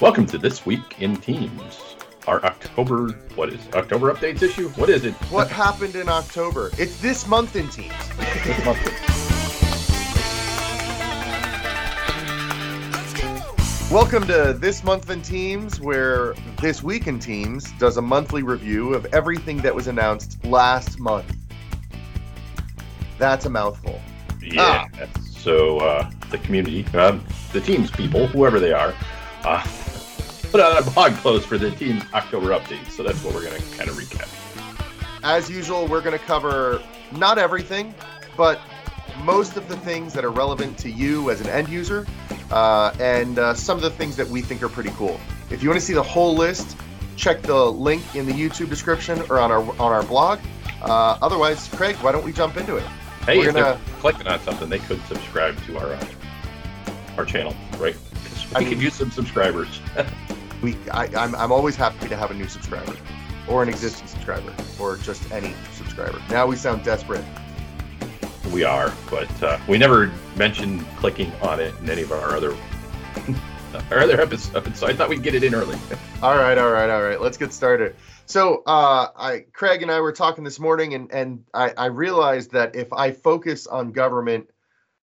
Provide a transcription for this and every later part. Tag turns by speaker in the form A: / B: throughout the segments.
A: Welcome to This Week in Teams, our October, what is it, October updates issue? What is it?
B: What happened in October? It's this month in teams.
A: This month?
B: Welcome to This Month in Teams, where This Week in Teams does a monthly review of everything that was announced last month. That's a mouthful.
A: Yeah. So uh, the community, um, the teams people, whoever they are, uh, put out a blog post for the team's October update. So that's what we're going to kind of recap.
B: As usual, we're going to cover not everything, but most of the things that are relevant to you as an end user, uh, and uh, some of the things that we think are pretty cool. If you want to see the whole list, check the link in the YouTube description or on our on our blog. Uh, otherwise, Craig, why don't we jump into it?
A: Hey,
B: We're
A: if
B: gonna-
A: they're clicking on something, they could subscribe to our uh, our channel, right? we
B: I
A: could
B: mean-
A: use some subscribers.
B: We, I, I'm, I'm always happy to have a new subscriber, or an existing subscriber, or just any subscriber. Now we sound desperate.
A: we are, but uh, we never mentioned clicking on it in any of our other our other episodes. So I thought we'd get it in early.
B: All right, all right, all right. Let's get started. So, uh, I, Craig and I were talking this morning, and and I, I realized that if I focus on government,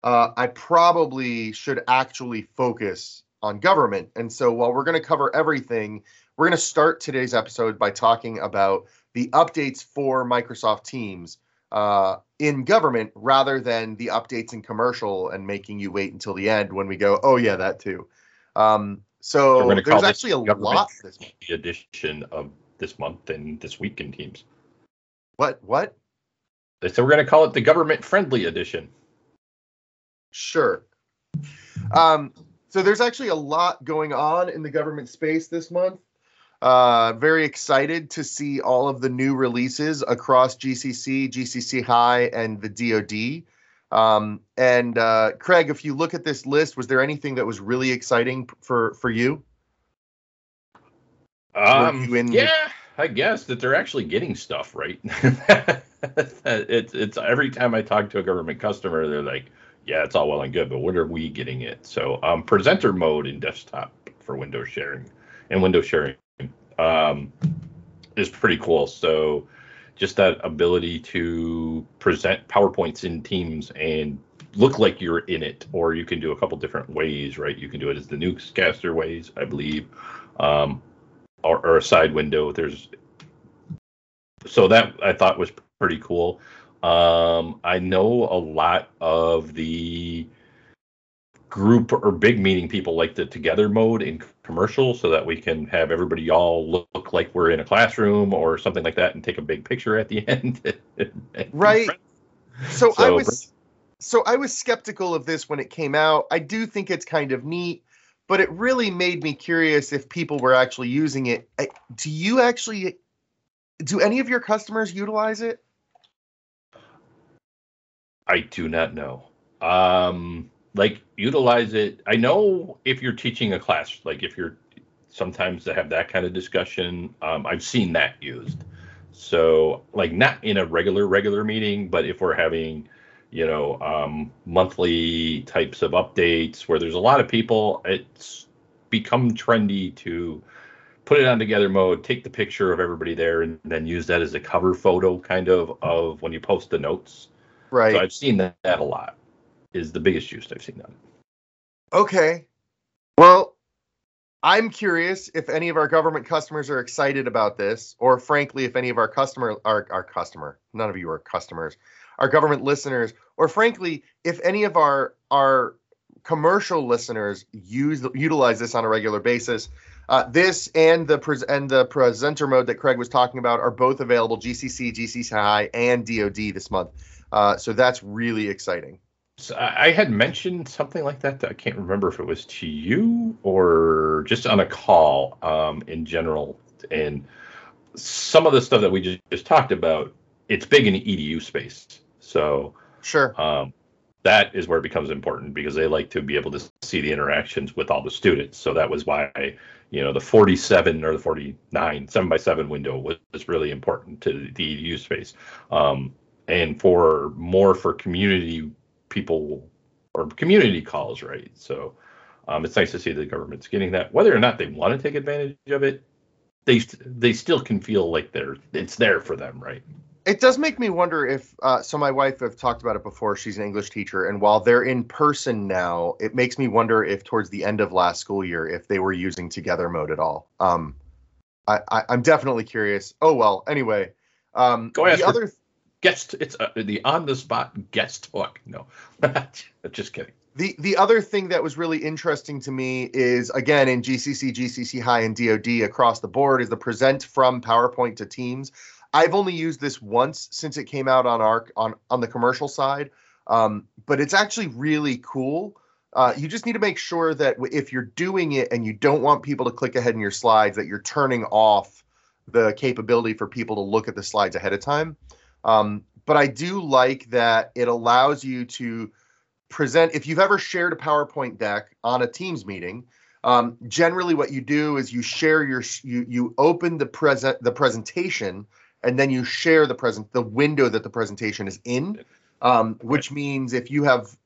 B: uh, I probably should actually focus on government. And so, while we're going to cover everything, we're going to start today's episode by talking about the updates for Microsoft Teams uh, in government, rather than the updates in commercial and making you wait until the end when we go, oh yeah, that too. Um,
A: So we're
B: so
A: gonna call
B: there's actually a lot this
A: The edition of this month and this week in teams.
B: What? What?
A: So we're going to call it the government friendly edition.
B: Sure. Um, so there's actually a lot going on in the government space this month. Uh, very excited to see all of the new releases across GCC, GCC High, and the DoD. Um, and uh, Craig, if you look at this list, was there anything that was really exciting for for you?
A: Um,
B: you
A: yeah, I guess that they're actually getting stuff right. it's it's every time I talk to a government customer, they're like, "Yeah, it's all well and good, but when are we getting it?" So, um, presenter mode in desktop for window sharing and window sharing um, is pretty cool. So, just that ability to present PowerPoints in Teams and look like you're in it, or you can do a couple different ways, right? You can do it as the newscaster ways, I believe. Um, or, or a side window. There's so that I thought was pretty cool. Um, I know a lot of the group or big meeting people like the together mode in commercial so that we can have everybody all look, look like we're in a classroom or something like that and take a big picture at the end.
B: Right. So, I was so I was skeptical of this when it came out. I do think it's kind of neat, but it really made me curious if people were actually using it. Do you actually do any of your customers utilize it?
A: I do not know. Um, like utilize it. I know if you're teaching a class, like if you're sometimes to have that kind of discussion. Um, I've seen that used. So like not in a regular regular meeting, but if we're having, you know, um, monthly types of updates where there's a lot of people, it's become trendy to put it on together mode, take the picture of everybody there, and then use that as a cover photo, kind of of when you post the notes.
B: Right.
A: So I've seen that, that a lot. Is the biggest use I've seen that.
B: Okay. Well, I'm curious if any of our government customers are excited about this, or frankly, if any of our customer, our, our customer, none of you are customers, our government listeners, or frankly, if any of our our commercial listeners use utilize this on a regular basis. Uh, this and the pres- and the presenter mode that Craig was talking about are both available GCC, GCC High, and DoD this month. Uh, so that's really exciting.
A: So I had mentioned something like that. I can't remember if it was to you or just on a call um, in general. And some of the stuff that we just, just talked about, it's big in the EDU space. So
B: Sure.
A: um, that is where it becomes important because they like to be able to see the interactions with all the students. So that was why, you know, the 47 or the 49 seven by seven window was, was really important to the EDU space. Um, and for more for community people or community calls, right? So Um, it's nice to see the government's getting that. Whether or not they want to take advantage of it, they they still can feel like they're it's there for them, right?
B: It does make me wonder if uh, so. My wife, I've talked about it before. She's an English teacher, and while they're in person now, it makes me wonder if towards the end of last school year, if they were using Together Mode at all. Um, I, I I'm definitely curious. Oh well. Anyway, um,
A: Go
B: the
A: her.
B: other
A: Guest, it's uh, the on the spot guest talk. No, just kidding.
B: The the other thing that was really interesting to me is again in GCC, GCC High, and DoD across the board is the present from PowerPoint to Teams. I've only used this once since it came out on ARC on on the commercial side, um, but it's actually really cool. Uh, you just need to make sure that if you're doing it and you don't want people to click ahead in your slides, that you're turning off the capability for people to look at the slides ahead of time. Um, but I do like that it allows you to present if you've ever shared a PowerPoint deck on a Teams meeting. Um, generally, what you do is you share your you you open the present the presentation and then you share the present the window that the presentation is in, um, which means if you have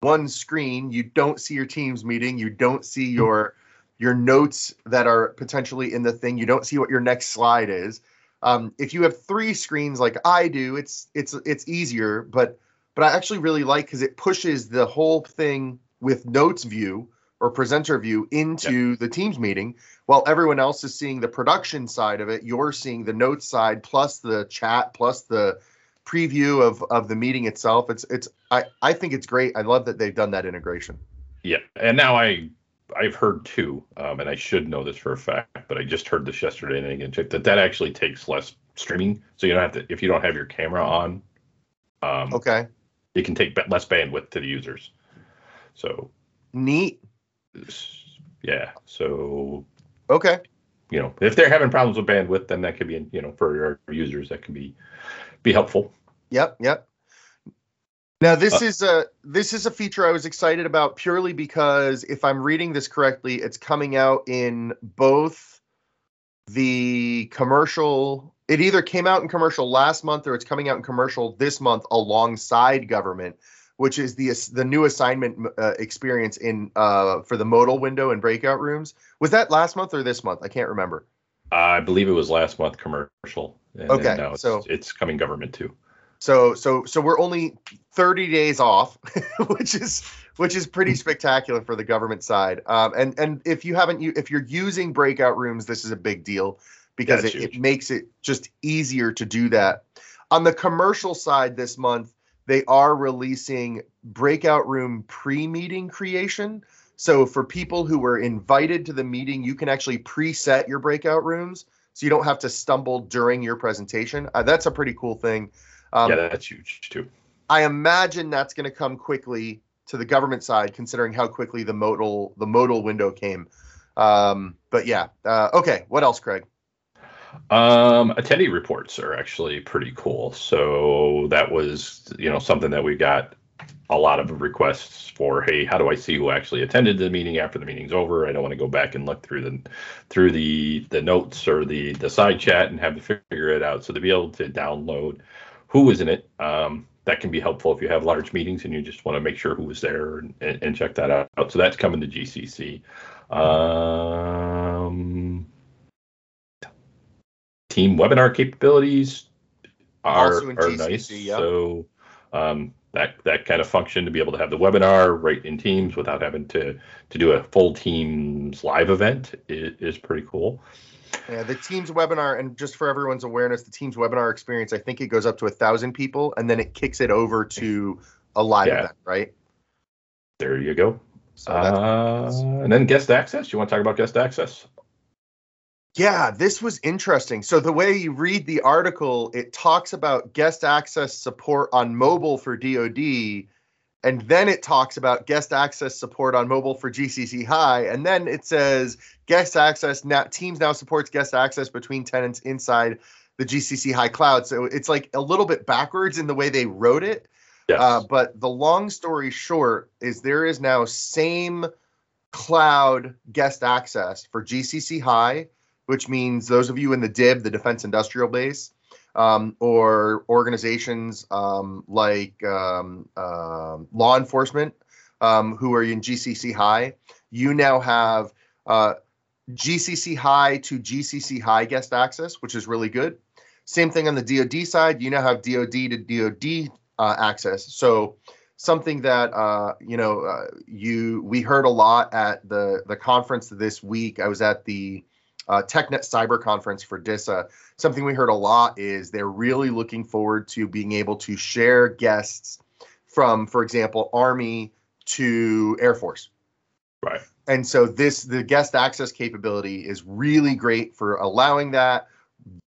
B: one screen, you don't see your Teams meeting, you don't see your your notes that are potentially in the thing, you don't see what your next slide is. Um, if you have three screens like I do, it's it's it's easier, but but I actually really like because it pushes the whole thing with notes view or presenter view into the Teams meeting while everyone else is seeing the production side of it. You're seeing the notes side plus the chat plus the preview of of the meeting itself. It's it's I I think it's great. I love that they've done that integration.
A: Yeah, and now I I've heard too, um, and I should know this for a fact, but I just heard this yesterday and again can check that that actually takes less streaming, so you don't have to if you don't have your camera on, um,
B: Okay,
A: it can take less bandwidth to the users. So
B: neat.
A: yeah, so
B: Okay,
A: you know if they're having problems with bandwidth, then that could be you know for our users that can be be helpful.
B: Yep, yep. Now this
A: Uh,
B: is a this is a feature I was excited about purely because if I'm reading this correctly, it's coming out in both the commercial. It either came out in commercial last month or it's coming out in commercial this month alongside government, which is the the new assignment uh, experience in uh, for the modal window and breakout rooms. Was that last month or this month? I can't remember.
A: I believe it was last month commercial. And
B: Okay,
A: then now it's,
B: so-
A: it's coming government too.
B: So so so we're only 30 days off, which is which is pretty spectacular for the government side. Um, and and if you haven't you if you're using breakout rooms, this is a big deal because it, it makes it just easier to do that. On the commercial side this month, they are releasing breakout room pre-meeting creation. So for people who were invited to the meeting, you can actually preset your breakout rooms so you don't have to stumble during your presentation. Uh, that's a pretty cool thing. Um,
A: yeah, that's huge too.
B: I imagine that's going to come quickly to the government side, considering how quickly the modal the modal window came. Um, but yeah, uh, okay. What else, Craig?
A: Um, attendee reports are actually pretty cool. So that was, you know, something that we got a lot of requests for. Hey, how do I see who actually attended the meeting after the meeting's over? I don't want to go back and look through the through the the notes or the the side chat and have to figure it out. So to be able to download who was in it, um, that can be helpful if you have large meetings and you just want to make sure who was there and, and, check that out. So that's coming to GCC. Um, team webinar capabilities are, are
B: GCC,
A: nice.
B: yeah.
A: So um, that that kind of function to be able to have the webinar right in Teams without having to to do a full Teams live event is, is pretty cool.
B: Yeah, the Teams webinar, and just for everyone's awareness, the Teams webinar experience, I think it goes up to a thousand people, and then it kicks it over to a live
A: Yeah.
B: event, right?
A: There you go.
B: So
A: Uh, and then guest access. You want to talk about guest access?
B: Yeah, this was interesting. So the way you read the article, it talks about guest access support on mobile for DoD, and then it talks about guest access support on mobile for GCC High, and then it says guest access now Teams now supports guest access between tenants inside the GCC High cloud. So it's like a little bit backwards in the way they wrote it.
A: Yes.
B: Uh, but the long story short is there is now same cloud guest access for GCC High, which means those of you in the DIB, the Defense Industrial Base, um, or organizations um, like um, um, law enforcement um, who are in GCC High, you now have uh, GCC high to GCC high guest access, which is really good. Same thing on the DoD side. You now have DoD to DoD uh, access. So something that uh, you know uh, you we heard a lot at the the conference this week. I was at the uh, TechNet Cyber Conference for DISA. Something we heard a lot is they're really looking forward to being able to share guests from, for example, Army to Air Force.
A: Right.
B: And so this the guest access capability is really great for allowing that.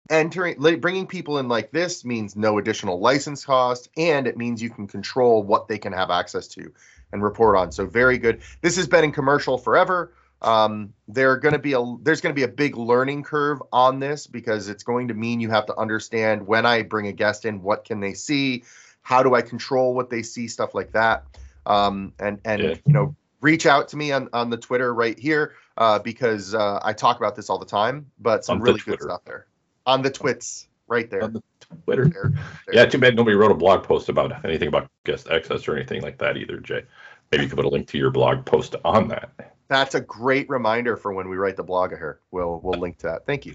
B: Entering bringing people in like this means no additional license cost, and it means you can control what they can have access to and report on. So very good. This has been in commercial forever. Um, there going to be a there's going to be a big learning curve on this because it's going to mean you have to understand when I bring a guest in, what can they see, how do I control what they see, stuff like that. Um, and and yeah. you know reach out to me on, on the Twitter right here uh, because uh, I talk about this all the time, but some on really good stuff there on the twits right there. On the
A: Twitter. There, there. Yeah, too bad nobody wrote a blog post about anything about guest access or anything like that either, Jay. Maybe you could put a link to your blog post on that.
B: That's a great reminder for when we write the blog of here. We'll we'll link to that. Thank you.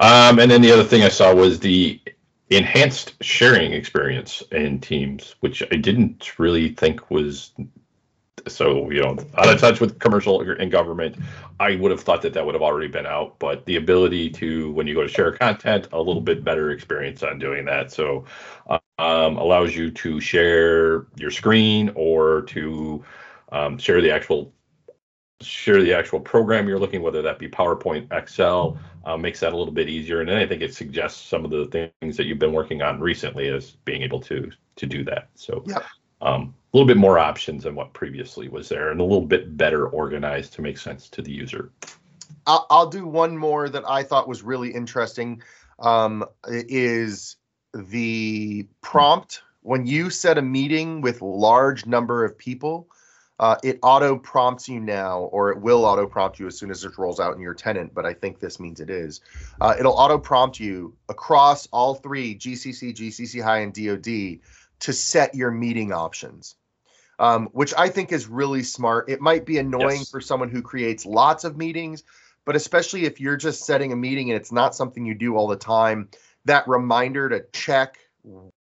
A: Um, and then the other thing I saw was the enhanced sharing experience in Teams, which I didn't really think was so you know out of touch with commercial and government i would have thought that that would have already been out but the ability to when you go to share content a little bit better experience on doing that so um, allows you to share your screen or to um, share the actual share the actual program you're looking whether that be powerpoint excel uh, makes that a little bit easier and then i think it suggests some of the things that you've been working on recently as being able to to do that so
B: yep.
A: um, a little bit more options than what previously was there and a little bit better organized to make sense to the user.
B: I'll, I'll do one more that I thought was really interesting um, is the prompt when you set a meeting with large number of people uh, it auto prompts you now or it will auto prompt you as soon as it rolls out in your tenant but i think this means it is uh, it'll auto prompt you across all three gcc gcc high and dod to set your meeting options um, which I think is really smart. It might be annoying yes. for someone who creates lots of meetings, but especially if you're just setting a meeting and it's not something you do all the time, that reminder to check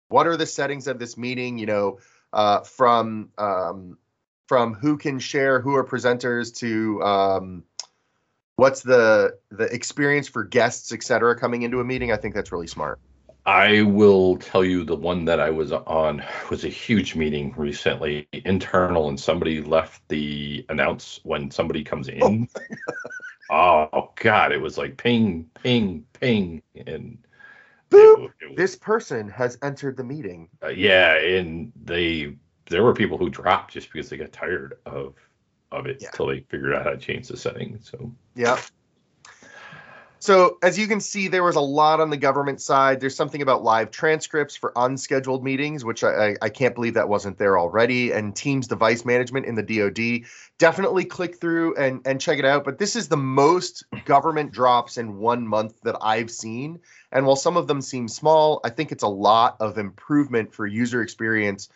B: what are the settings of this meeting, you know, uh, from um, from who can share, who are presenters to um, what's the the experience for guests, et cetera, coming into a meeting. I think that's really smart.
A: I will tell you the one that I was on was a huge meeting recently, internal, and somebody left the announce when somebody comes in. Oh, oh God, it was like ping, ping, ping, and
B: Boop, it, it was, this person has entered the meeting.
A: Uh, yeah, and they there were people who dropped just because they got tired of of it yeah. until they figured out how to change the setting. So
B: yeah, so as you can see, there was a lot on the government side. There's something about live transcripts for unscheduled meetings, which I, I can't believe that wasn't there already. And Teams device management in the DoD. Definitely click through and, and check it out. But this is the most government drops in one month that I've seen. And while some of them seem small, I think it's a lot of improvement for user experience.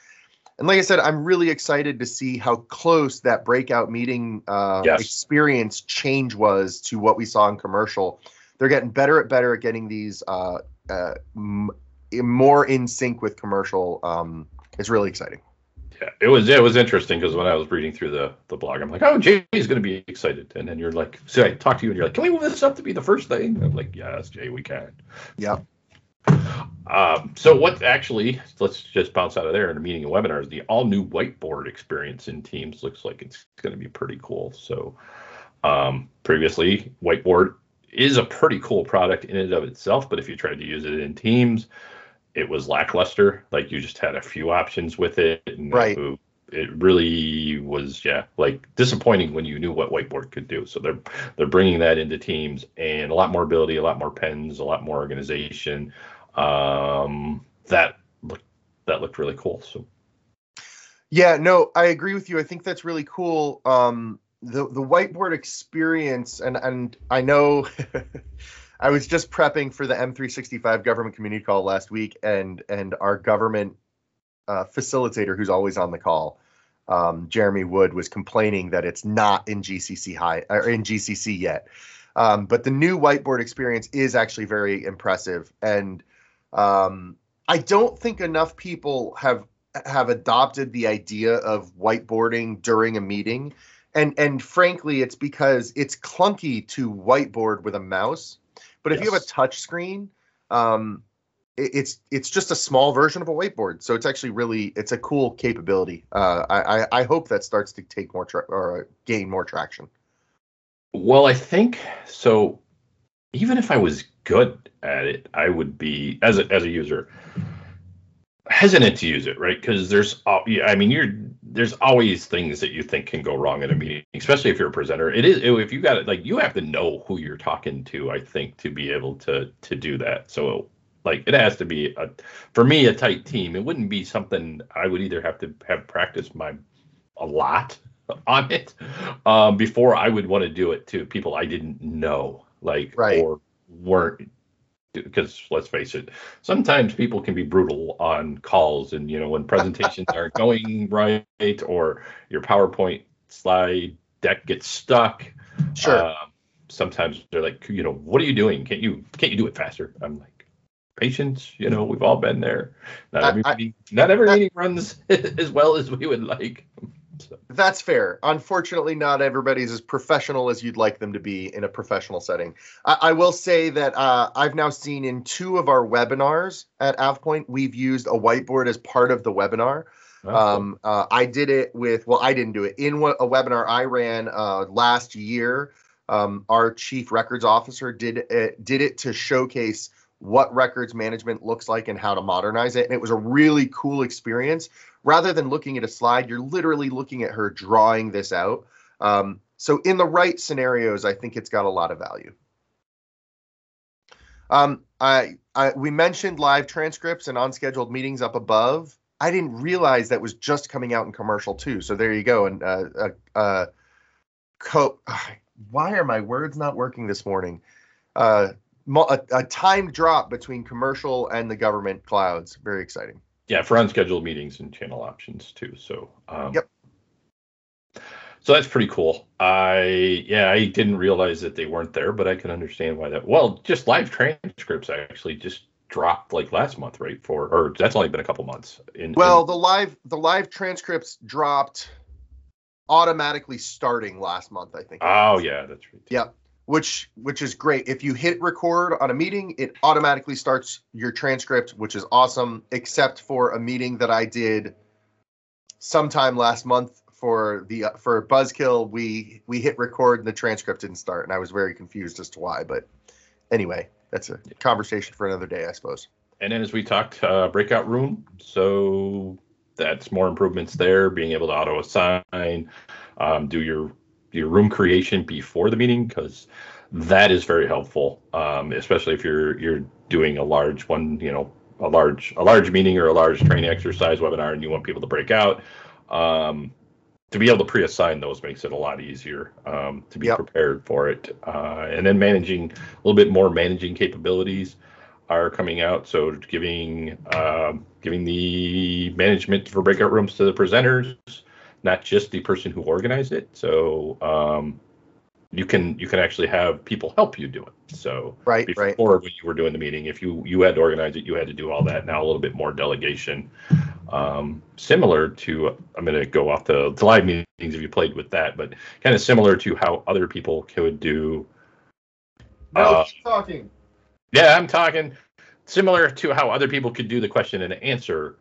B: And like I said, I'm really excited to see how close that breakout meeting uh, yes. experience change was to what we saw in commercial they're getting better at better at getting these uh, uh, m- more in sync with commercial. Um, it's really exciting.
A: Yeah, it was it was interesting because when I was reading through the the blog, I'm like, oh, Jay's going to be excited, and then you're like, so I talk to you, and you're like, can we move this up to be the first thing? I'm like, yes, Jay, we can.
B: Yeah.
A: Um, so what actually, let's just bounce out of there in a meeting and webinars. The all new whiteboard experience in Teams looks like it's going to be pretty cool. So um, previously, whiteboard is a pretty cool product in and of itself, but if you tried to use it in Teams, it was lackluster. Like you just had a few options with it.
B: And right.
A: It, it really was, yeah, like disappointing when you knew what Whiteboard could do. So they're they're bringing that into Teams and a lot more ability, a lot more pens, a lot more organization. Um, that looked that looked really cool. So.
B: Yeah, no, I agree with you. I think that's really cool. Um, the the whiteboard experience, and and I know. I was just prepping for the M365 government community call last week, and and our government uh, facilitator, who's always on the call, um, Jeremy Wood was complaining that it's not in GCC high or in GCC yet. Um, but the new whiteboard experience is actually very impressive, and um, I don't think enough people have have adopted the idea of whiteboarding during a meeting. And and frankly, it's because it's clunky to whiteboard with a mouse. But if yes. you have a touch screen, um, it, it's it's just a small version of a whiteboard. So it's actually really it's a cool capability. Uh, I I hope that starts to take more tra- or gain more traction.
A: Well, I think so. Even if I was good at it, I would be as a as a user hesitant to use it, right? Because there's, I mean, you're there's always things that you think can go wrong in a meeting, especially if you're a presenter. It is if you got it, like you have to know who you're talking to. I think to be able to to do that. So like it has to be a for me a tight team. It wouldn't be something I would either have to have practiced my a lot on it um, before I would want to do it to people I didn't know, like right. or weren't because let's face it, sometimes people can be brutal on calls, and you know when presentations aren't going right, or your PowerPoint slide deck gets stuck.
B: Sure. Uh,
A: sometimes they're like, you know, what are you doing? Can't you can't you do it faster? I'm like, patience. You know, we've all been there. Not every I, meeting, not every meeting runs as well as we would like.
B: So. That's fair. Unfortunately, not everybody's as professional as you'd like them to be in a professional setting. I, I will say that uh, I've now seen in two of our webinars at AvePoint, we've used a whiteboard as part of the webinar. Oh, um, uh, I did it with, well, I didn't do it in a webinar I ran uh, last year. Um, our chief records officer did it, did it to showcase what records management looks like and how to modernize it. And it was a really cool experience rather than looking at a slide, you're literally looking at her drawing this out. Um, so in the right scenarios, I think it's got a lot of value. Um, I, I, we mentioned live transcripts and unscheduled meetings up above. I didn't realize that was just coming out in commercial too. So there you go. And uh, uh, uh co- why are my words not working this morning? Uh, a, a time drop between commercial and the government clouds. Very exciting.
A: Yeah, for unscheduled meetings and channel options too. So um,
B: yep.
A: So that's pretty cool. I yeah, I didn't realize that they weren't there, but I can understand why that. Well, just live transcripts actually just dropped like last month, right? For or that's only been a couple months.
B: In, well, in, the live the live transcripts dropped automatically starting last month. I think.
A: Oh yeah, that's right.
B: Yep which which is great. If you hit record on a meeting, it automatically starts your transcript, which is awesome. Except for a meeting that I did sometime last month for the for Buzzkill, we we hit record and the transcript didn't start, and I was very confused as to why. But anyway, that's a conversation for another day, I suppose.
A: And then as we talked, uh, breakout room. So that's more improvements there, being able to auto assign, um, do your your room creation before the meeting because that is very helpful, um, especially if you're you're doing a large one, you know, a large a large meeting or a large training exercise webinar, and you want people to break out. Um, to be able to pre-assign those makes it a lot easier um, to be yep. prepared for it, uh, and then managing a little bit more managing capabilities are coming out. So giving uh, giving the management for breakout rooms to the presenters not just the person who organized it. So um, you can you can actually have people help you do it. So
B: right,
A: before
B: right.
A: when you were doing the meeting, if you you had to organize it, you had to do all that. Now a little bit more delegation, um, similar to I'm going to go off the, the live meetings if you played with that, but kind of similar to how other people could do.
B: No, uh, talking.
A: Yeah, I'm talking. Similar to how other people could do the question and answer.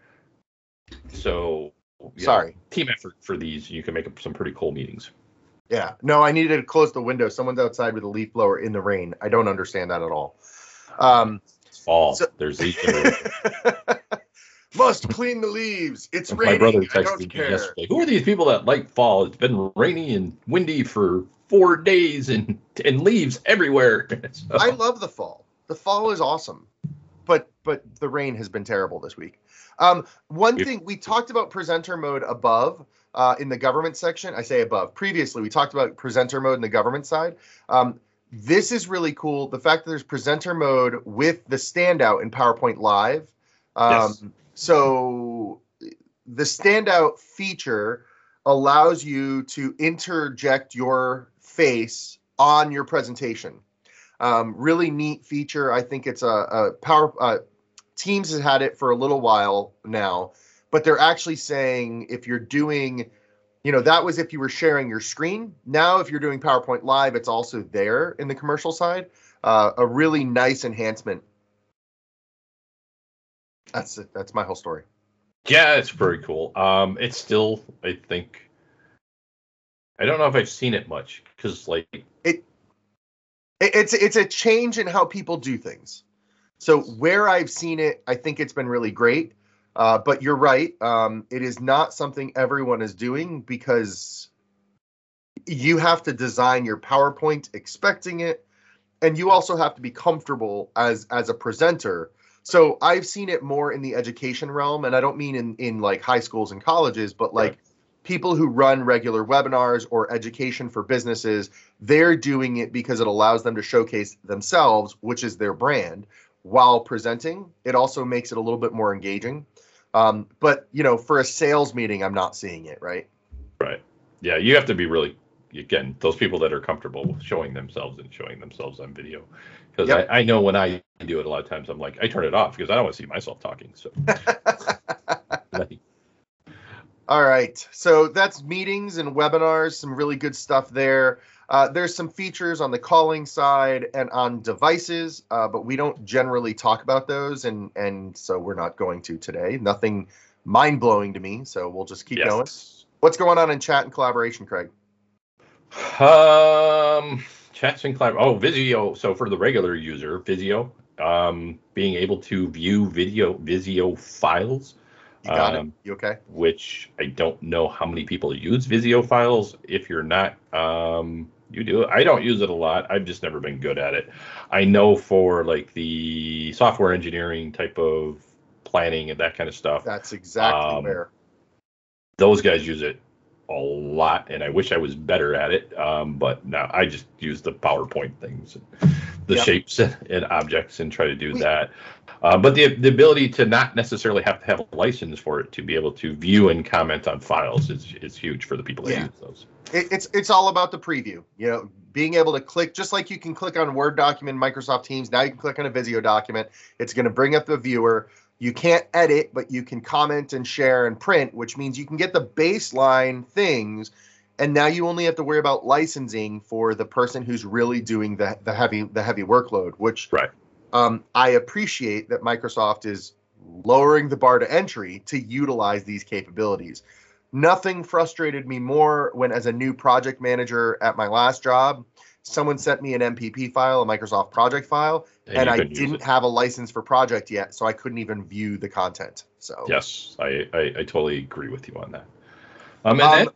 A: So
B: Sorry. Know,
A: team effort for these. You can make some pretty cool meetings.
B: Yeah. No, I needed to close the window. Someone's outside with a leaf blower in the rain. I don't understand that at all. Um,
A: it's fall. So, There's leaves.
B: Must clean the leaves. It's raining. My brother texted me yesterday.
A: Who are these people that like fall? It's been rainy and windy for four days and and leaves everywhere.
B: so. I love the fall. The fall is awesome, but but the rain has been terrible this week. Um, one thing we talked about presenter mode above uh, in the government section. I say above. Previously, we talked about presenter mode in the government side. Um, this is really cool. The fact that there's presenter mode with the standout in PowerPoint Live. Um, yes. So the standout feature allows you to interject your face on your presentation. Um, really neat feature. I think it's a, a power. Uh, Teams has had it for a little while now, but they're actually saying if you're doing, you know, that was if you were sharing your screen. Now, if you're doing PowerPoint Live, it's also there in the commercial side. Uh, a really nice enhancement. That's it. That's my whole story.
A: Yeah, it's very cool. Um, it's still, I think, I don't know if I've seen it much because, like,
B: It, it's it's a change in how people do things. So where I've seen it, I think it's been really great. Uh, but you're right. Um, it is not something everyone is doing because you have to design your PowerPoint expecting it, and you also have to be comfortable as as a presenter. So I've seen it more in the education realm, and I don't mean in in like high schools and colleges, but like people who run regular webinars or education for businesses they're doing it because it allows them to showcase themselves which is their brand while presenting it also makes it a little bit more engaging um, but you know for a sales meeting i'm not seeing it right
A: right. Yeah, you have to be really, again, those people that are comfortable with showing themselves and showing themselves on video. Because
B: Yep.
A: I, I know when I do it, a lot of times I'm like, I turn it off because I don't want to see myself talking. So, like,
B: All right. So that's meetings and webinars, some really good stuff there. Uh, there's some features on the calling side and on devices, uh, but we don't generally talk about those, and and so we're not going to today. Nothing mind blowing to me, so we'll just keep going. What's going on in chat and collaboration, Craig?
A: Um, chats and collab. Oh, Visio. So for the regular user, Visio, um, being able to view video Visio files,
B: You got
A: Um,
B: it. You okay?
A: which I don't know how many people use Visio files. If you're not, um, you do. I don't use it a lot. I've just never been good at it. I know for like the software engineering type of planning and that kind of stuff,
B: That's exactly
A: Um,
B: where.
A: those guys use it a lot, and I wish I was better at it. Um, but now I just use the PowerPoint things, the
B: Yep.
A: shapes and objects, and try to do that. Uh, but the the ability to not necessarily have to have a license for it to be able to view and comment on files is is huge for the people that
B: Yeah.
A: use those.
B: It, it's it's all about the preview. You know, being able to click just like you can click on Word document, Microsoft Teams. Now you can click on a Visio document. It's going to bring up the viewer. You can't edit, but you can comment and share and print, which means you can get the baseline things. And now you only have to worry about licensing for the person who's really doing the the heavy the heavy workload. Which
A: Right.
B: um, I appreciate that Microsoft is lowering the bar to entry to utilize these capabilities. Nothing frustrated me more when, as a new project manager at my last job, someone sent me an MPP file, a Microsoft project file, and,
A: you
B: I didn't have a license for project yet, so I couldn't even view the content. So,
A: Yes, I, I I totally agree with you on that. Um, and
B: Um,
A: then,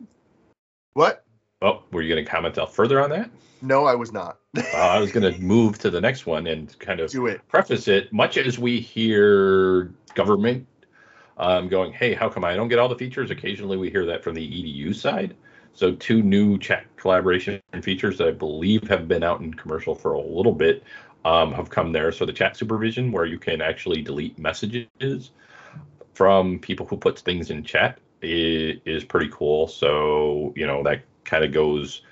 B: what?
A: oh, were you going to comment out further on that?
B: No, I was not.
A: Uh, I was going to move to the next one and kind of
B: Do it.
A: preface it, much as we hear government um, going, hey, how come I don't get all the features? Occasionally we hear that from the EDU side. So, two new chat collaboration features that I believe have been out in commercial for a little bit um, have come there. So, the chat supervision, where you can actually delete messages from people who put things in chat, is, is pretty cool. So, you know, that kind of goes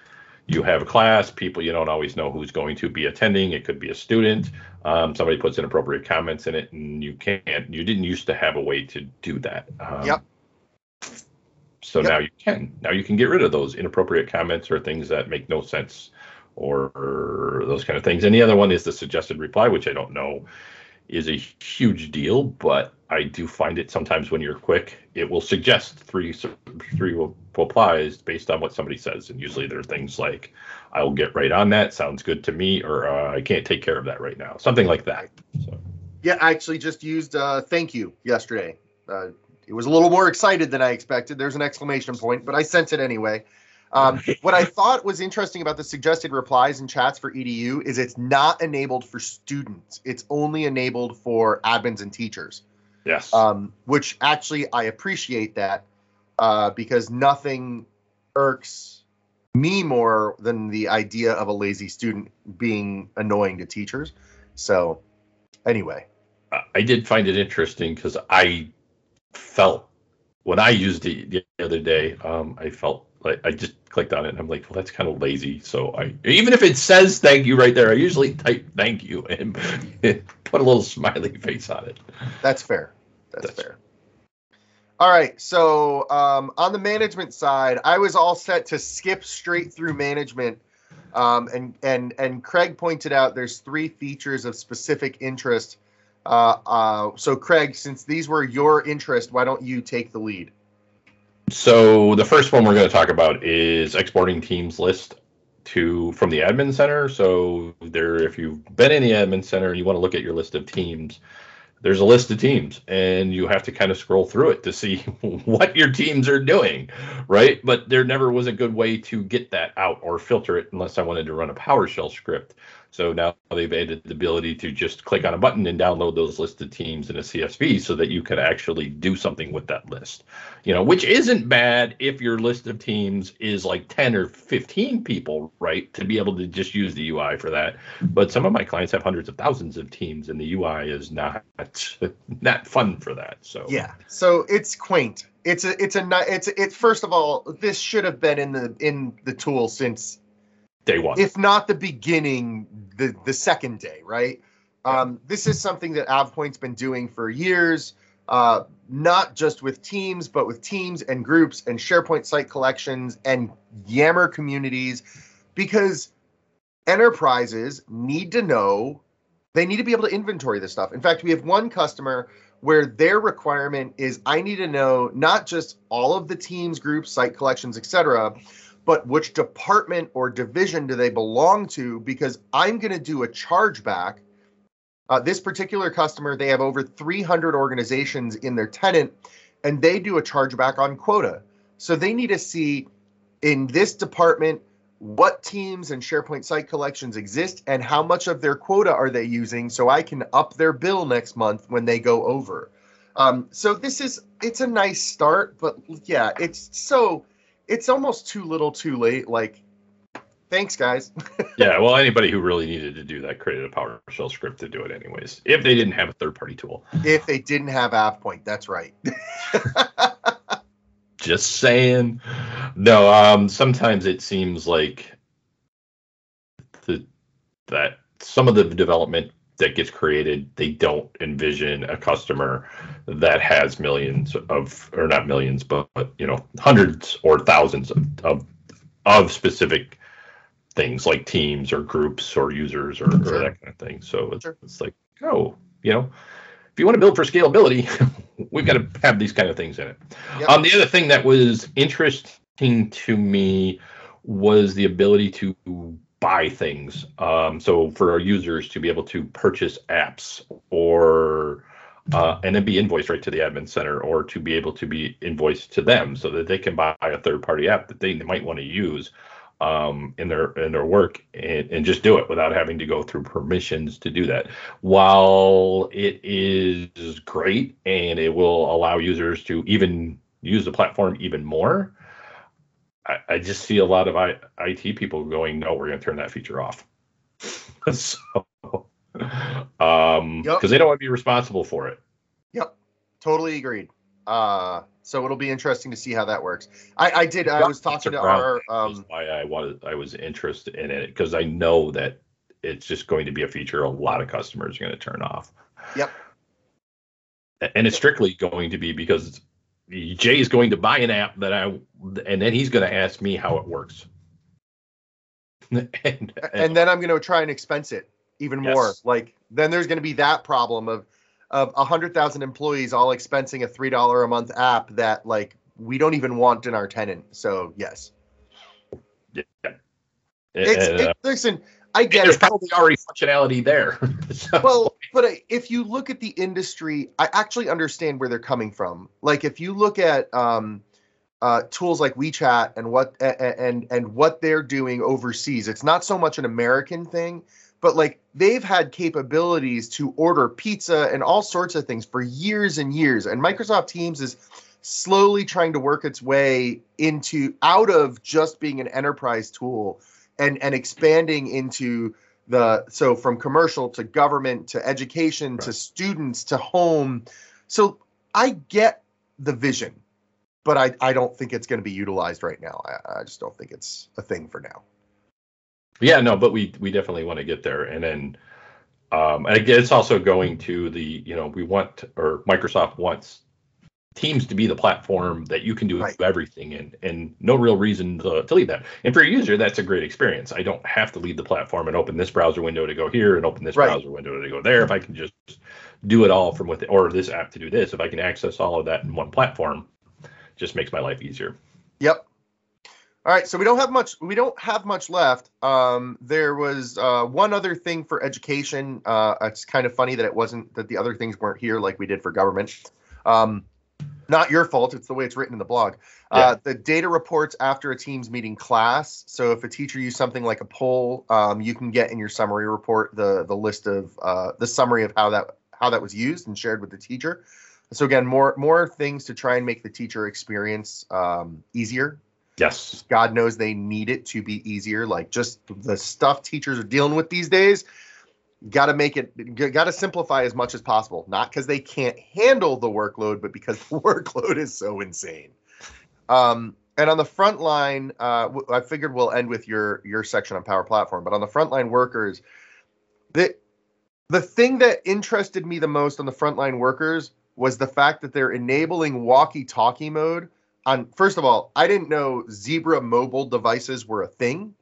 A: you have a class, people you don't always know who's going to be attending. It could be a student. Um, somebody puts inappropriate comments in it, and you can't. You didn't used to have a way to do that. Um,
B: Yep.
A: So
B: Yep.
A: now you can. Now you can get rid of those inappropriate comments or things that make no sense, or, or those kind of things. And the other one is the suggested reply, which I don't know is a huge deal, but I do find it sometimes when you're quick, it will suggest three three replies based on what somebody says, and usually there are things like, "I will get right on that. Sounds good to me," or uh, "I can't take care of that right now," something like that. So
B: Yeah, I actually just used uh, thank you yesterday. Uh, it was a little more excited than I expected. There's an exclamation point, but I sent it anyway. Um, what I thought was interesting about the suggested replies and chats for EDU is it's not enabled for students. It's only enabled for admins and teachers,
A: yes,
B: um, which actually I appreciate that uh, because nothing irks me more than the idea of a lazy student being annoying to teachers. So, anyway.
A: I- I did find it interesting because I felt when I used it the other day, um, I felt like I just clicked on it and I'm like, well, that's kind of lazy. So I, even if it says thank you right there, I usually type thank you and put a little smiley face on it.
B: That's fair. That's, That's fair. All right. So um, on the management side, I was all set to skip straight through management. Um, and and and Craig pointed out there's three features of specific interest. Uh, uh, so Craig, since these were your interest, why don't you take the lead?
A: So the first one we're going to talk about is exporting teams list to from the admin center. So there, if you've been in the admin center and you want to look at your list of teams, there's a list of teams and you have to kind of scroll through it to see what your teams are doing right but there never was a good way to get that out or filter it unless i wanted to run a powershell script so now they've added the ability to just click on a button and download those listed teams in a CSV so that you can actually do something with that list. You know, which isn't bad if your list of teams is like 10 or 15 people, right? To be able to just use the UI for that. But some of my clients have hundreds of thousands of teams and the UI is not not fun for that. So
B: Yeah. So it's quaint. It's a it's a it's it's first of all, this should have been in the in the tool since
A: day one.
B: If not the beginning, the the second day, right? Um, this is something that AvePoint's been doing for years, uh, not just with teams, but with teams and groups and SharePoint site collections and Yammer communities, because enterprises need to know they need to be able to inventory this stuff. In fact, we have one customer where their requirement is I need to know not just all of the teams, groups, site collections, etc., but which department or division do they belong to? Because I'm going to do a chargeback. Uh, this particular customer, they have over 300 organizations in their tenant, and they do a chargeback on quota. So they need to see in this department what teams and SharePoint site collections exist and how much of their quota are they using so I can up their bill next month when they go over. Um, so this is it's a nice start, but yeah, it's so it's almost too little too late. Like, thanks, guys.
A: yeah, well, anybody who really needed to do that created a PowerShell script to do it, anyways, if they didn't have a third party tool.
B: If they didn't have AvePoint, that's right.
A: Just saying. No, um, sometimes it seems like the that some of the development that gets created, they don't envision a customer that has millions of, or not millions, but, but you know, hundreds or thousands of, of, of specific things like teams or groups or users or, sure. or that kind of thing. So it's, sure. it's like, oh, you know, if you want to build for scalability, we've got to have these kind of things in it. Yep. Um, the other thing that was interesting to me was the ability to buy things. Um, so for our users to be able to purchase apps or uh, and then be invoiced right to the admin center or to be able to be invoiced to them so that they can buy a third party app that they might want to use um, in their in their work and, and just do it without having to go through permissions to do that. While it is great and it will allow users to even use the platform even more, I, I just see a lot of I, IT people going, no, we're going to turn that feature off. so, um, because yep. they don't want to be responsible for it.
B: Yep, totally agreed. Uh, so it'll be interesting to see how that works. I, I did. I was talking to our. Um,
A: why I wanted, I was interested in it because I know that it's just going to be a feature a lot of customers are going to turn off.
B: Yep.
A: And it's strictly going to be because Jay is going to buy an app that I, and then he's going to ask me how it works.
B: and, and, and, then I'm going to try and expense it even yes. more. Like then there's going to be that problem of of a hundred thousand employees all expensing a three dollar a month app that like we don't even want in our tenant. So yes.
A: Yeah.
B: It's, uh, it, listen, I get
A: there's it. probably already functionality there.
B: so. Well, but if you look at the industry, I actually understand where they're coming from. Like if you look at um, uh, tools like WeChat and what and and what they're doing overseas, it's not so much an American thing, but like they've had capabilities to order pizza and all sorts of things for years and years. And Microsoft Teams is slowly trying to work its way into out of just being an enterprise tool and and expanding into the so from commercial to government to education right. to students to home so i get the vision but I, I don't think it's going to be utilized right now. I, I just don't think it's a thing for now.
A: Yeah, no, but we we definitely want to get there, and then um, and again, it's also going to the you know we want or Microsoft wants Teams to be the platform that you can do
B: Right.
A: everything in, and no real reason to, to leave that. And for a user, that's a great experience. I don't have to leave the platform and open this browser window to go here and open this
B: Right.
A: browser window to go there. If I can just do it all from within, or this app to do this, if I can access all of that in one platform, just makes my life easier.
B: Yep. All right, so we don't have much. We don't have much left. Um, there was uh, one other thing for education. Uh, it's kind of funny that it wasn't that the other things weren't here like we did for government. Um, not your fault. It's the way it's written in the blog. Uh, the data reports after a team's meeting class. So if a teacher used something like a poll, um, you can get in your summary report the the list of uh, the summary of how that how that was used and shared with the teacher. So again, more more things to try and make the teacher experience um, easier.
A: Yes.
B: God knows they need it to be easier. Like just the stuff teachers are dealing with these days, got to make it, got to simplify as much as possible. Not because they can't handle the workload, but because the workload is so insane. Um, and on the front line, uh, I figured we'll end with your your section on Power Platform. But on the frontline workers, the the thing that interested me the most on the frontline workers was the fact that they're enabling walkie-talkie mode on first of all, I didn't know Zebra mobile devices were a thing.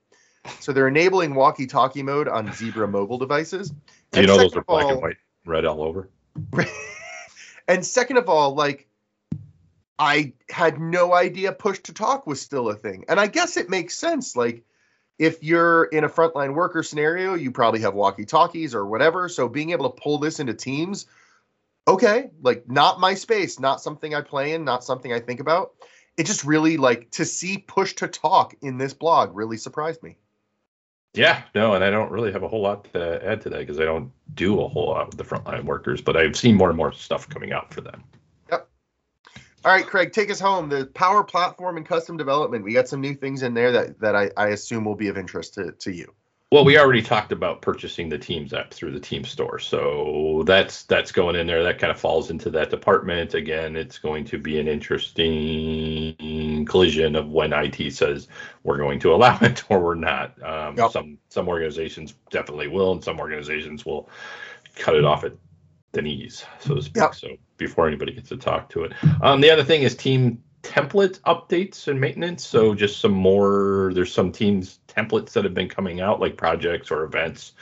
B: So they're enabling walkie-talkie mode on Zebra mobile devices.
A: Do you know those are black
B: all-
A: and white, red all over?
B: and second of all, like I had no idea push to talk was still a thing. And I guess it makes sense. Like if you're in a frontline worker scenario, you probably have walkie-talkies or whatever. So being able to pull this into teams, okay, like not my space, not something I play in, not something I think about. It just really like to see push to talk in this blog really surprised me.
A: Yeah, no, and I don't really have a whole lot to add to that because I don't do a whole lot with the frontline workers, but I've seen more and more stuff coming out for them. Yep.
B: All right, Craig, take us home. The Power Platform and custom development. We got some new things in there that that I, I assume will be of interest to, to you.
A: Well, we already talked about purchasing the Teams app through the Team Store, so that's that's going in there. That kind of falls into that department. Again, it's going to be an interesting collision of when IT says we're going to allow it or we're not. Um,
B: Yep.
A: Some some organizations definitely will, and some organizations will cut it off at the knees, so to speak.
B: Yep.
A: So before anybody gets to talk to it, um, the other thing is team template updates and maintenance. So just some more. There's some teams templates that have been coming out, like projects or events,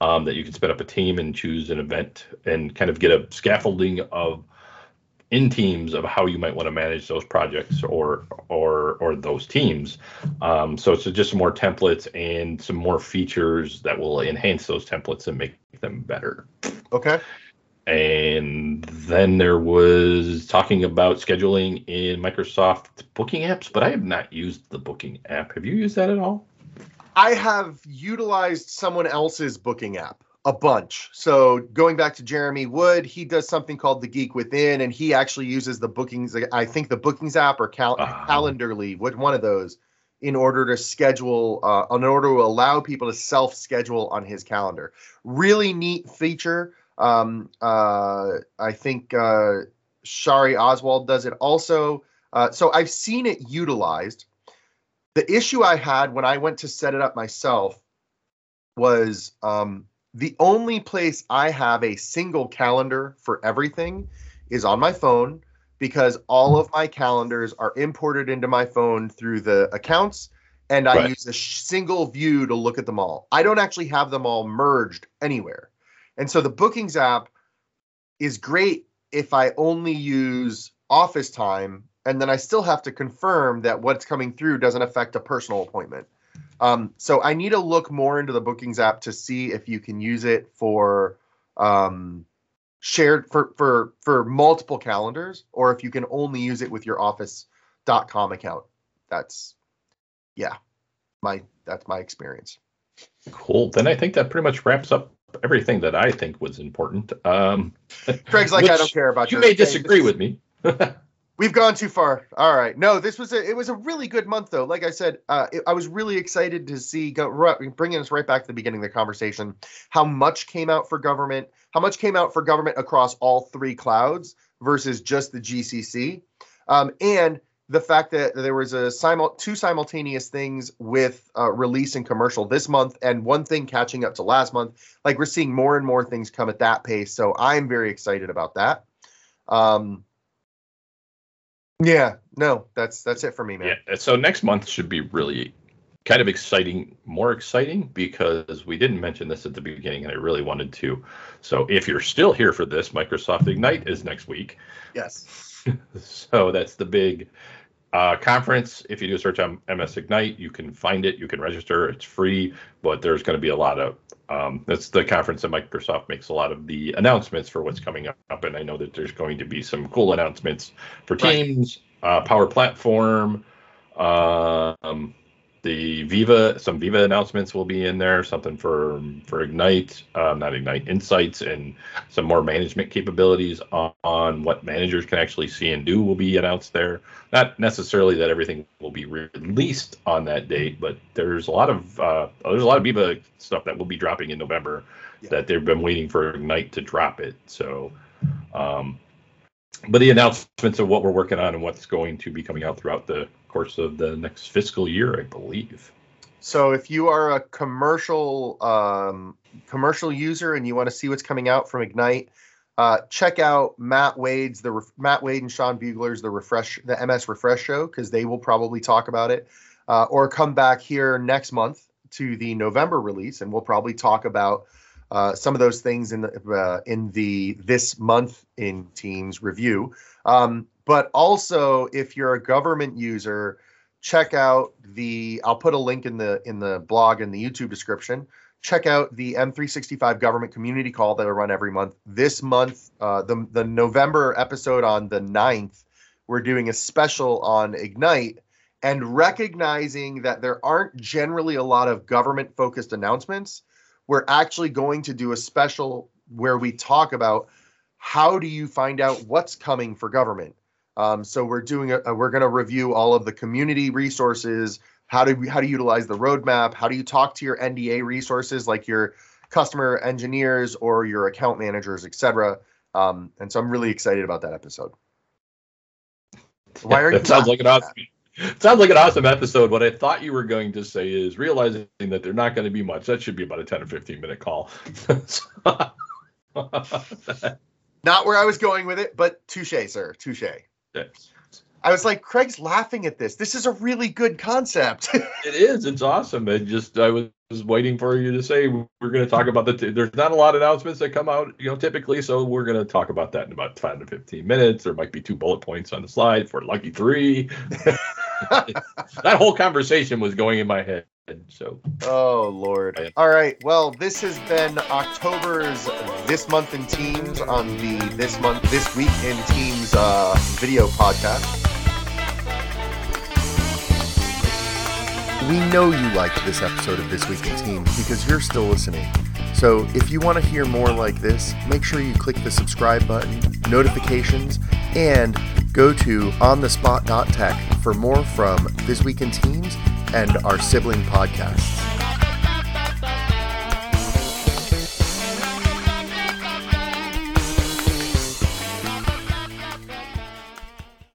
A: um, that you can spin up a team and choose an event and kind of get a scaffolding of in teams of how you might want to manage those projects or or or those teams. Um, so it's just some more templates and some more features that will enhance those templates and make them better.
B: Okay.
A: And then there was talking about scheduling in Microsoft booking apps, but I have not used the booking app. Have you used that at all?
B: I have utilized someone else's booking app a bunch. So going back to Jeremy Wood, he does something called the Geek Within, and he actually uses the bookings. I think the bookings app or cal-
A: Ah.
B: Calendly, what one of those, in order to schedule, uh, in order to allow people to self schedule on his calendar. Really neat feature. Um, uh, I think uh, Shari Oswald does it also. Uh, so I've seen it utilized. The issue I had when I went to set it up myself was um, the only place I have a single calendar for everything is on my phone because all of my calendars are imported into my phone through the accounts and I
A: Right.
B: use a single view to look at them all. I don't actually have them all merged anywhere. And so the bookings app is great if I only use office time and then I still have to confirm that what's coming through doesn't affect a personal appointment. Um, so I need to look more into the bookings app to see if you can use it for um, shared for for for multiple calendars or if you can only use it with your office.com account. That's yeah, my that's my experience.
A: Cool. Then I think that pretty much wraps up everything that I think was important. Um,
B: Craig's like I don't care about
A: You may
B: thing.
A: disagree with me.
B: We've gone too far. All right. No, this was a it was a really good month though. Like I said, uh, it, I was really excited to see go right, bringing us right back to the beginning of the conversation. How much came out for government? How much came out for government across all three clouds versus just the GCC? Um, and the fact that there was a simul two simultaneous things with uh, release and commercial this month, and one thing catching up to last month. Like we're seeing more and more things come at that pace, so I'm very excited about that. Um, yeah, no, that's that's it for me, man.
A: Yeah. So next month should be really kind of exciting, more exciting because we didn't mention this at the beginning, and I really wanted to. So if you're still here for this, Microsoft Ignite is next week.
B: Yes.
A: so that's the big uh, conference. If you do a search on MS Ignite, you can find it. You can register. It's free, but there's going to be a lot of. Um, that's the conference that Microsoft makes a lot of the announcements for what's coming up, and I know that there's going to be some cool announcements for Teams, right. uh, Power Platform. Uh, um, the Viva, some Viva announcements will be in there. Something for for Ignite, uh, not Ignite Insights, and some more management capabilities on, on, what managers can actually see and do will be announced there. Not necessarily that everything will be released on that date, but there's a lot of uh, there's a lot of Viva stuff that will be dropping in November yeah. that they've been waiting for Ignite to drop it. So. Um, but the announcements of what we're working on and what's going to be coming out throughout the course of the next fiscal year, I believe.
B: So if you are a commercial um, commercial user and you want to see what's coming out from Ignite, uh, check out Matt Wade's the Matt Wade and Sean Bugler's the refresh the MS Refresh show because they will probably talk about it, uh, or come back here next month to the November release and we'll probably talk about uh, some of those things in the uh, in the this month in Teams review. Um, but also if you're a government user check out the i'll put a link in the in the blog and the youtube description. Check out the m365 government community call that i run every month. This month uh, the, the november episode on the 9th we're doing a special on ignite and recognizing that there aren't generally a lot of government focused announcements. We're actually going to do a special where we talk about how do you find out what's coming for government um, so we're doing a, we're going to review all of the community resources. How do how to utilize the roadmap? How do you talk to your NDA resources like your customer engineers or your account managers, etc. Um, and so I'm really excited about that episode.
A: Why are you? That sounds like an awesome. Sounds like an awesome episode. What I thought you were going to say is realizing that they're not going to be much. That should be about a 10 or 15 minute call.
B: not where I was going with it, but touche, sir. Touche. I was like, Craig's laughing at this. This is a really good concept.
A: it is. It's awesome. I just I was waiting for you to say we're going to talk about the. T- There's not a lot of announcements that come out, you know, typically. So we're going to talk about that in about five to fifteen minutes. There might be two bullet points on the slide for lucky three. that whole conversation was going in my head. So.
B: Oh Lord. All right. Well, this has been October's this month in Teams on the this month this week in Teams uh, video podcast. We know you liked this episode of This Week in Teams because you're still listening. So if you want to hear more like this, make sure you click the subscribe button, notifications, and go to onthespot.tech for more from This Week in Teams and our sibling podcasts.